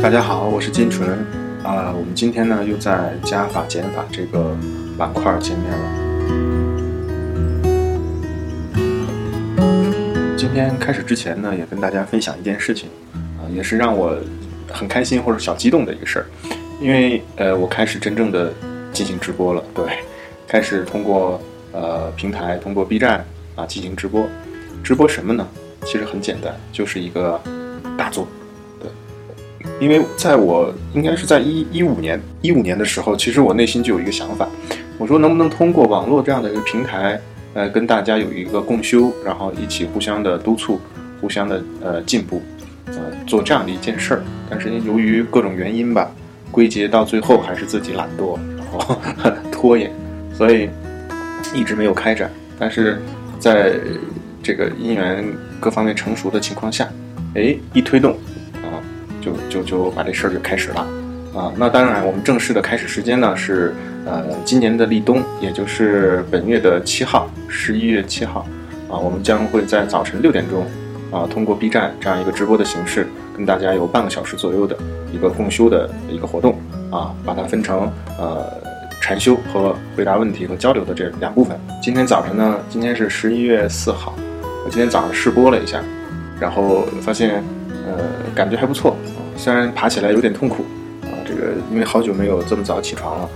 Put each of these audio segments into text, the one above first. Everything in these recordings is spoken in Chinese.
大家好，我是金纯啊、我们今天呢又在加法减法这个板块见面了。今天开始之前呢，也跟大家分享一件事情啊、也是让我很开心或者小激动的一个事儿，因为呃，我开始真正的进行直播了，对，开始通过呃平台，通过 B 站啊进行直播。直播什么呢？其实很简单，就是一个大作。因为在我应该是在一一五年一五年的时候，其实我内心就有一个想法，我说能不能通过网络这样的一个平台，呃，跟大家有一个共修，然后一起互相的督促，互相的呃进步，呃，做这样的一件事儿。但是由于各种原因吧，归结到最后还是自己懒惰，然后 拖延，所以一直没有开展。但是在这个因缘各方面成熟的情况下，哎，一推动啊，就就就把这事儿就开始了啊。那当然，我们正式的开始时间呢是呃今年的立冬，也就是本月的七号，十一月七号啊，我们将会在早晨六点钟啊，通过 B 站这样一个直播的形式，跟大家有半个小时左右的一个共修的一个活动啊，把它分成呃禅修和回答问题和交流的这两部分。今天早晨呢，今天是十一月四号，我今天早上试播了一下，然后发现呃感觉还不错啊，虽然爬起来有点痛苦啊，这个因为好久没有这么早起床了，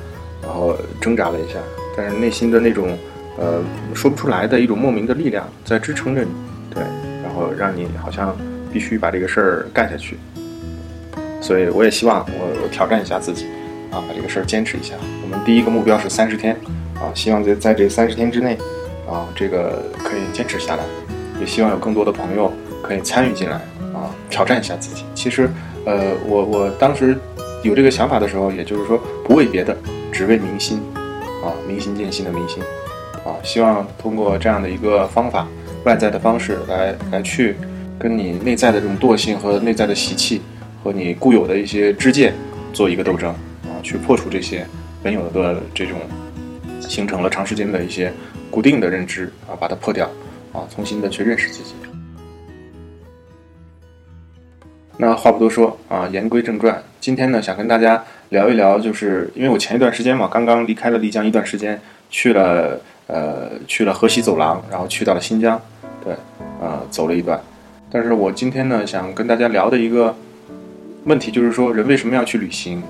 然后挣扎了一下，但是内心的那种呃说不出来的一种莫名的力量在支撑着你，对，然后让你好像必须把这个事儿干下去。所以我也希望我我挑战一下自己，啊，把这个事儿坚持一下。我们第一个目标是三十天，啊，希望在在这三十天之内，啊，这个可以坚持下来。也希望有更多的朋友可以参与进来，挑战一下自己。其实，呃，我我当时有这个想法的时候，也就是说不为别的，只为民心，啊，明心见性的民心，啊，希望通过这样的一个方法，外在的方式来来去跟你内在的这种惰性和内在的习气和你固有的一些知见做一个斗争，啊，去破除这些本有的这种形成了长时间的一些固定的认知啊，把它破掉。啊，重新的去认识自己。那话不多说啊，言归正传，今天呢想跟大家聊一聊，就是因为我前一段时间嘛，刚刚离开了丽江一段时间，去了呃去了河西走廊，然后去到了新疆，对，呃走了一段。但是我今天呢想跟大家聊的一个问题，就是说人为什么要去旅行？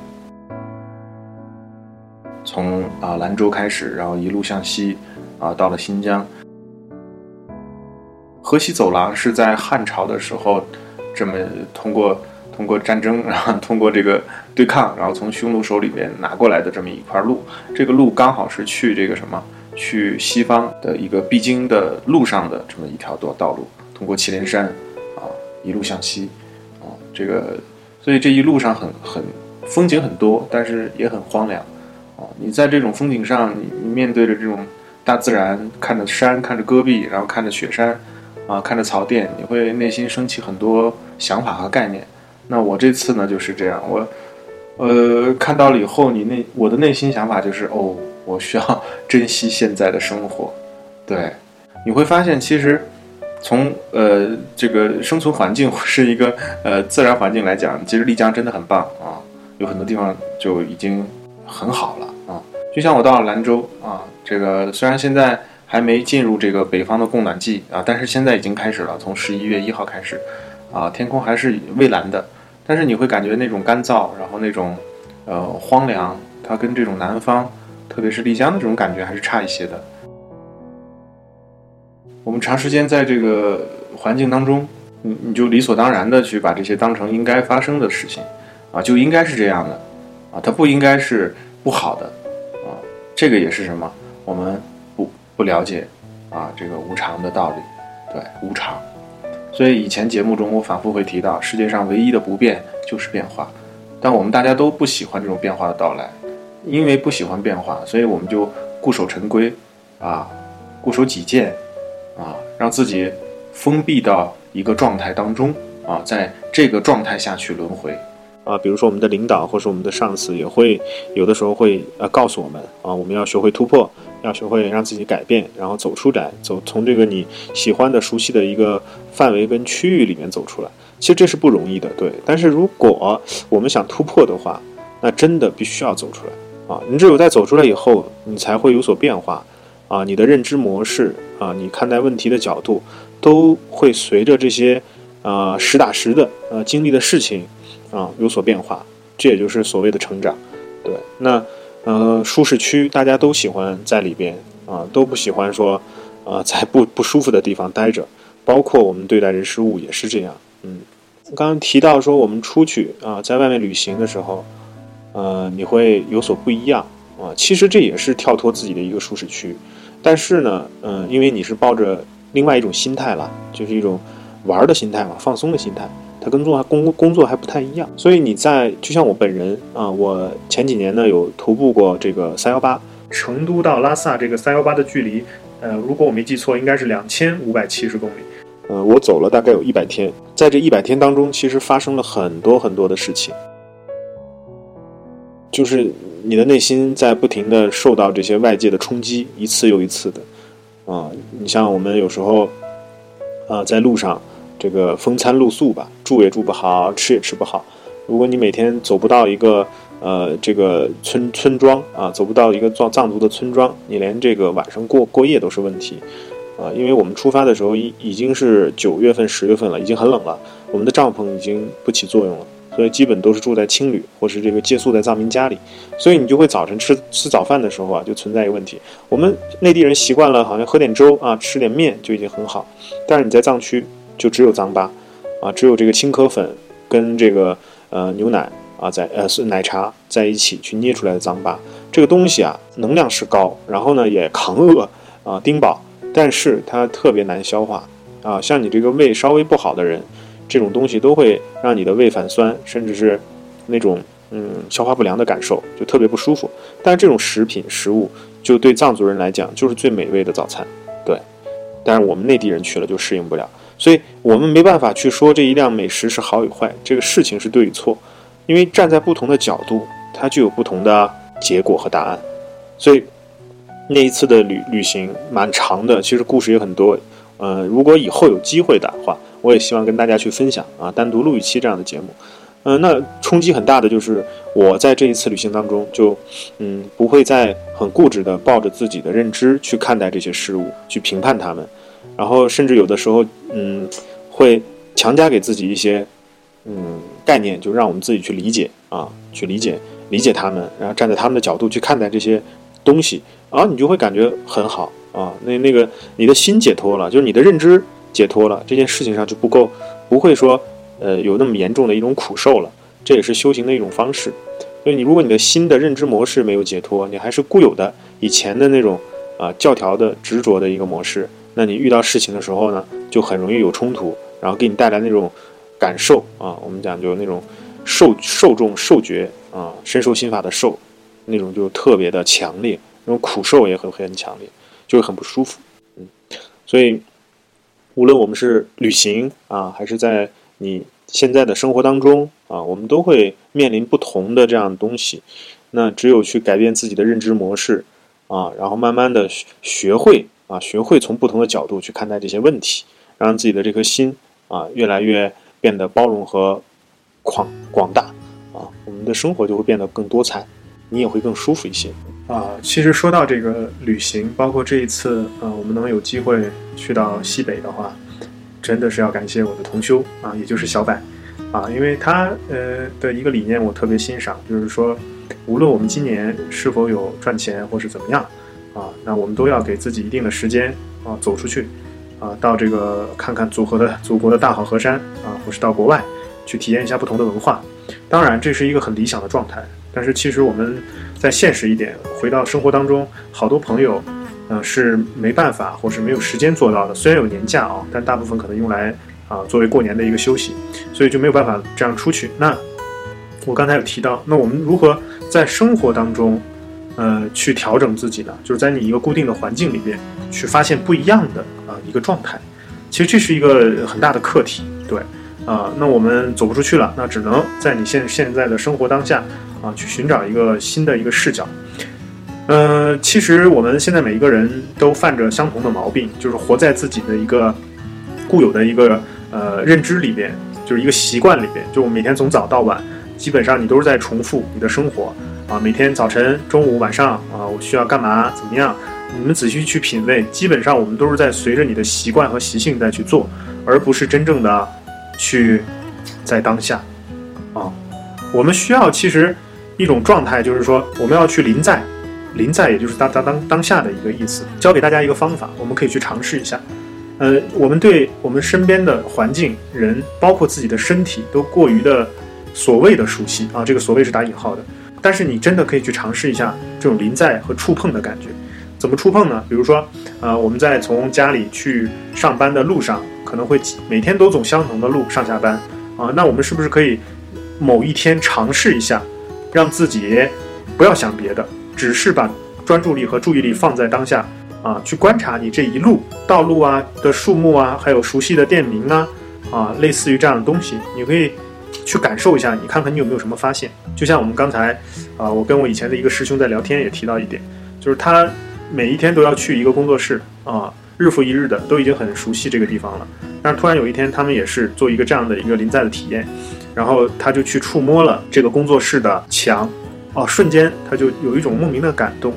从啊兰州开始，然后一路向西，啊到了新疆。河西走廊是在汉朝的时候，这么通过通过战争，然后通过这个对抗，然后从匈奴手里边拿过来的这么一块路。这个路刚好是去这个什么，去西方的一个必经的路上的这么一条道道路，通过祁连山，啊，一路向西，啊，这个，所以这一路上很很风景很多，但是也很荒凉，啊，你在这种风景上，你你面对着这种大自然，看着山，看着戈壁，然后看着雪山。啊，看着草甸，你会内心升起很多想法和概念。那我这次呢就是这样，我，呃，看到了以后，你内我的内心想法就是，哦，我需要 珍惜现在的生活。对，你会发现，其实从呃这个生存环境是一个呃自然环境来讲，其实丽江真的很棒啊，有很多地方就已经很好了啊。就像我到了兰州啊，这个虽然现在。还没进入这个北方的供暖季啊，但是现在已经开始了，从十一月一号开始，啊，天空还是蔚蓝的，但是你会感觉那种干燥，然后那种，呃，荒凉，它跟这种南方，特别是丽江的这种感觉还是差一些的。我们长时间在这个环境当中，你你就理所当然的去把这些当成应该发生的事情，啊，就应该是这样的，啊，它不应该是不好的，啊，这个也是什么？我们。不了解，啊，这个无常的道理，对无常，所以以前节目中我反复会提到，世界上唯一的不变就是变化，但我们大家都不喜欢这种变化的到来，因为不喜欢变化，所以我们就固守陈规，啊，固守己见，啊，让自己封闭到一个状态当中，啊，在这个状态下去轮回。啊，比如说我们的领导或是我们的上司也会有的时候会呃告诉我们啊，我们要学会突破，要学会让自己改变，然后走出来，走从这个你喜欢的、熟悉的一个范围跟区域里面走出来。其实这是不容易的，对。但是如果我们想突破的话，那真的必须要走出来啊！你只有在走出来以后，你才会有所变化啊！你的认知模式啊，你看待问题的角度，都会随着这些啊实打实的呃经历的事情啊有所变化。这也就是所谓的成长，对。那呃舒适区大家都喜欢在里边啊，都不喜欢说啊在不不舒服的地方待着，包括我们对待人事物也是这样。嗯，刚刚提到说我们出去啊，在外面旅行的时候。呃，你会有所不一样啊。其实这也是跳脱自己的一个舒适区，但是呢，嗯，因为你是抱着另外一种心态了，就是一种玩的心态嘛，放松的心态，它跟做工工作还不太一样。所以你在就像我本人啊，我前几年呢有徒步过这个三幺八，成都到拉萨这个三幺八的距离，呃，如果我没记错，应该是两千五百七十公里。呃，我走了大概有一百天，在这一百天当中，其实发生了很多很多的事情。就是你的内心在不停的受到这些外界的冲击，一次又一次的，啊，你像我们有时候，啊，在路上这个风餐露宿吧，住也住不好，吃也吃不好。如果你每天走不到一个呃这个村村庄啊，走不到一个藏藏族的村庄，你连这个晚上过过夜都是问题，啊，因为我们出发的时候已已经是九月份十月份了，已经很冷了，我们的帐篷已经不起作用了。所以基本都是住在青旅，或是这个借宿在藏民家里，所以你就会早晨吃吃早饭的时候啊，就存在一个问题。我们内地人习惯了，好像喝点粥啊，吃点面就已经很好。但是你在藏区就只有糌粑，啊，只有这个青稞粉跟这个呃牛奶啊，在呃是奶茶在一起去捏出来的糌粑，这个东西啊，能量是高，然后呢也抗饿啊，丁饱，但是它特别难消化啊，像你这个胃稍微不好的人。这种东西都会让你的胃反酸，甚至是那种嗯消化不良的感受，就特别不舒服。但是这种食品食物，就对藏族人来讲就是最美味的早餐，对。但是我们内地人去了就适应不了，所以我们没办法去说这一辆美食是好与坏，这个事情是对与错，因为站在不同的角度，它就有不同的结果和答案。所以那一次的旅旅行蛮长的，其实故事也很多。呃，如果以后有机会的话。我也希望跟大家去分享啊，单独录一期这样的节目。嗯，那冲击很大的就是我在这一次旅行当中，就嗯不会再很固执的抱着自己的认知去看待这些事物，去评判他们，然后甚至有的时候嗯会强加给自己一些嗯概念，就让我们自己去理解啊，去理解理解他们，然后站在他们的角度去看待这些东西，然后你就会感觉很好啊，那那个你的心解脱了，就是你的认知。解脱了这件事情上就不够，不会说，呃，有那么严重的一种苦受了。这也是修行的一种方式。所以你如果你的新的认知模式没有解脱，你还是固有的以前的那种啊教条的执着的一个模式，那你遇到事情的时候呢，就很容易有冲突，然后给你带来那种感受啊，我们讲就那种受受众受觉啊，深受心法的受，那种就特别的强烈，那种苦受也很很强烈，就会很不舒服。嗯，所以。无论我们是旅行啊，还是在你现在的生活当中啊，我们都会面临不同的这样东西。那只有去改变自己的认知模式啊，然后慢慢的学会啊，学会从不同的角度去看待这些问题，让自己的这颗心啊越来越变得包容和广广大啊，我们的生活就会变得更多彩，你也会更舒服一些。啊，其实说到这个旅行，包括这一次，呃，我们能有机会去到西北的话，真的是要感谢我的同修啊，也就是小柏，啊，因为他呃的一个理念我特别欣赏，就是说，无论我们今年是否有赚钱或是怎么样，啊，那我们都要给自己一定的时间啊，走出去，啊，到这个看看祖国的祖国的大好河山啊，或是到国外去体验一下不同的文化。当然，这是一个很理想的状态，但是其实我们。再现实一点，回到生活当中，好多朋友，呃，是没办法或是没有时间做到的。虽然有年假啊，但大部分可能用来啊作为过年的一个休息，所以就没有办法这样出去。那我刚才有提到，那我们如何在生活当中，呃，去调整自己呢？就是在你一个固定的环境里边，去发现不一样的啊一个状态。其实这是一个很大的课题，对，啊，那我们走不出去了，那只能在你现现在的生活当下。啊，去寻找一个新的一个视角。呃，其实我们现在每一个人都犯着相同的毛病，就是活在自己的一个固有的一个呃认知里边就是一个习惯里边，就每天从早到晚，基本上你都是在重复你的生活啊。每天早晨、中午、晚上啊，我需要干嘛？怎么样？你们仔细去品味，基本上我们都是在随着你的习惯和习性在去做，而不是真正的去在当下啊。我们需要其实一种状态，就是说我们要去临在，临在也就是当当当当下的一个意思。教给大家一个方法，我们可以去尝试一下。呃，我们对我们身边的环境、人，包括自己的身体，都过于的所谓的熟悉啊。这个所谓是打引号的，但是你真的可以去尝试一下这种临在和触碰的感觉。怎么触碰呢？比如说，呃，我们在从家里去上班的路上，可能会每天都走相同的路上下班，啊，那我们是不是可以某一天尝试一下，让自己不要想别的，只是把专注力和注意力放在当下，啊，去观察你这一路道路啊的树木啊，还有熟悉的店名啊，啊，类似于这样的东西，你可以去感受一下，你看看你有没有什么发现。就像我们刚才，啊，我跟我以前的一个师兄在聊天也提到一点，就是他。每一天都要去一个工作室啊，日复一日的都已经很熟悉这个地方了。但是突然有一天，他们也是做一个这样的一个临在的体验，然后他就去触摸了这个工作室的墙，哦，瞬间他就有一种莫名的感动，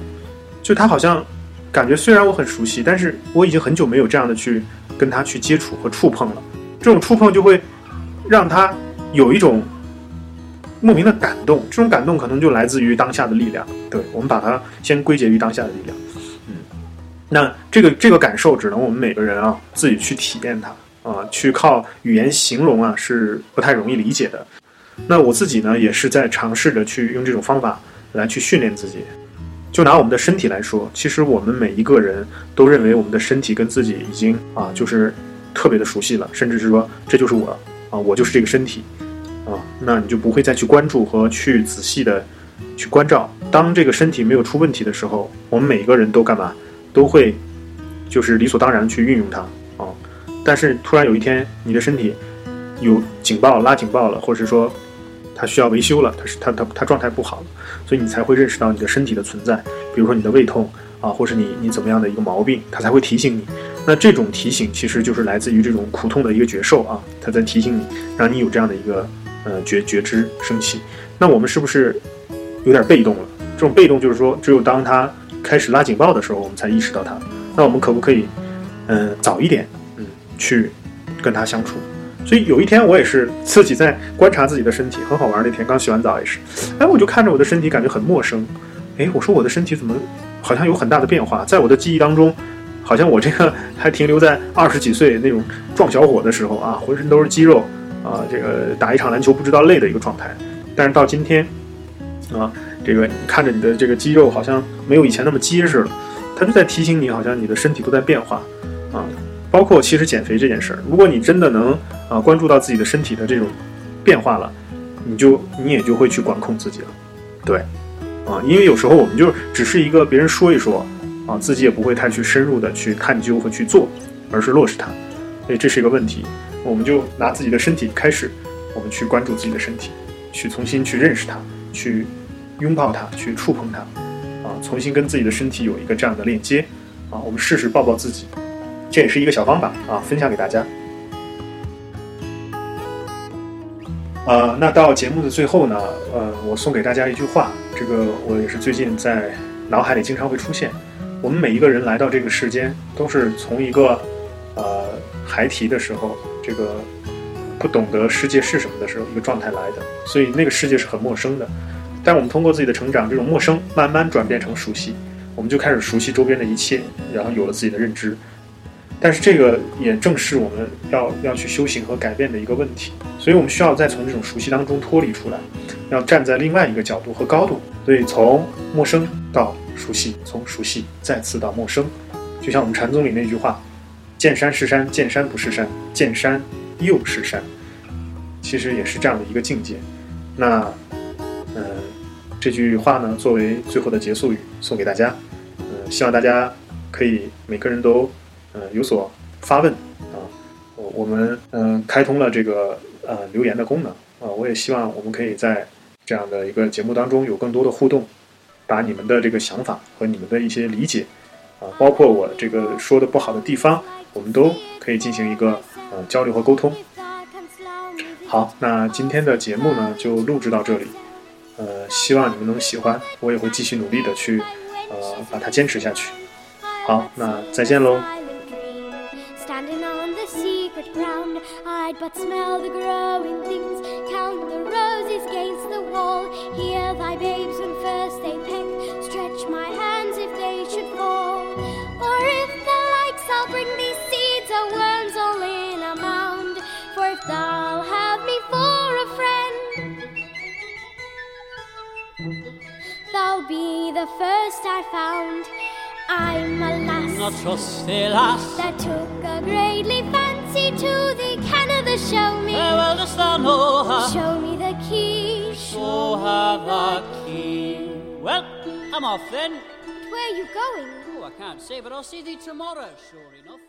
就他好像感觉虽然我很熟悉，但是我已经很久没有这样的去跟他去接触和触碰了。这种触碰就会让他有一种。莫名的感动，这种感动可能就来自于当下的力量。对我们把它先归结于当下的力量。嗯，那这个这个感受只能我们每个人啊自己去体验它啊，去靠语言形容啊是不太容易理解的。那我自己呢也是在尝试着去用这种方法来去训练自己。就拿我们的身体来说，其实我们每一个人都认为我们的身体跟自己已经啊就是特别的熟悉了，甚至是说这就是我啊，我就是这个身体。那你就不会再去关注和去仔细的去关照。当这个身体没有出问题的时候，我们每个人都干嘛？都会就是理所当然去运用它啊。但是突然有一天，你的身体有警报拉警报了，或者是说它需要维修了，它是它它它状态不好了，所以你才会认识到你的身体的存在。比如说你的胃痛啊，或是你你怎么样的一个毛病，它才会提醒你。那这种提醒其实就是来自于这种苦痛的一个觉受啊，它在提醒你，让你有这样的一个。呃，觉觉知升起，那我们是不是有点被动了？这种被动就是说，只有当他开始拉警报的时候，我们才意识到他。那我们可不可以，嗯，早一点，嗯，去跟他相处？所以有一天，我也是自己在观察自己的身体，很好玩。那天刚洗完澡也是，哎，我就看着我的身体，感觉很陌生。哎，我说我的身体怎么好像有很大的变化？在我的记忆当中，好像我这个还停留在二十几岁那种壮小伙的时候啊，浑身都是肌肉。啊，这个打一场篮球不知道累的一个状态，但是到今天，啊，这个看着你的这个肌肉好像没有以前那么结实了，它就在提醒你，好像你的身体都在变化，啊，包括其实减肥这件事儿，如果你真的能啊关注到自己的身体的这种变化了，你就你也就会去管控自己了，对，啊，因为有时候我们就只是一个别人说一说，啊，自己也不会太去深入的去探究和去做，而是落实它，所以这是一个问题。我们就拿自己的身体开始，我们去关注自己的身体，去重新去认识它，去拥抱它，去触碰它，啊，重新跟自己的身体有一个这样的链接，啊，我们试试抱抱自己，这也是一个小方法啊，分享给大家。呃，那到节目的最后呢，呃，我送给大家一句话，这个我也是最近在脑海里经常会出现。我们每一个人来到这个世间，都是从一个呃孩提的时候。这个不懂得世界是什么的时候，一个状态来的，所以那个世界是很陌生的。但我们通过自己的成长，这种陌生慢慢转变成熟悉，我们就开始熟悉周边的一切，然后有了自己的认知。但是这个也正是我们要要去修行和改变的一个问题，所以我们需要再从这种熟悉当中脱离出来，要站在另外一个角度和高度。所以从陌生到熟悉，从熟悉再次到陌生，就像我们禅宗里那句话。见山是山，见山不是山，见山又是山，其实也是这样的一个境界。那，嗯，这句话呢，作为最后的结束语，送给大家。嗯，希望大家可以每个人都，呃，有所发问啊。我我们嗯开通了这个呃留言的功能啊，我也希望我们可以在这样的一个节目当中有更多的互动，把你们的这个想法和你们的一些理解啊，包括我这个说的不好的地方。我们都可以进行一个呃交流和沟通。好，那今天的节目呢就录制到这里，呃，希望你们能喜欢，我也会继续努力的去，呃，把它坚持下去。好，那再见喽。Standing on the secret ground, I'd but smell the growing things, count the roses against the wall, hear thy babes the first I found. I'm a lass a trusty lass. that took a greatly fancy to the Canada show me. Eh, well, dost thou know her? Show me the key. Show her the key. Well, I'm off then. Where are you going? Oh, I can't say, but I'll see thee tomorrow, sure enough.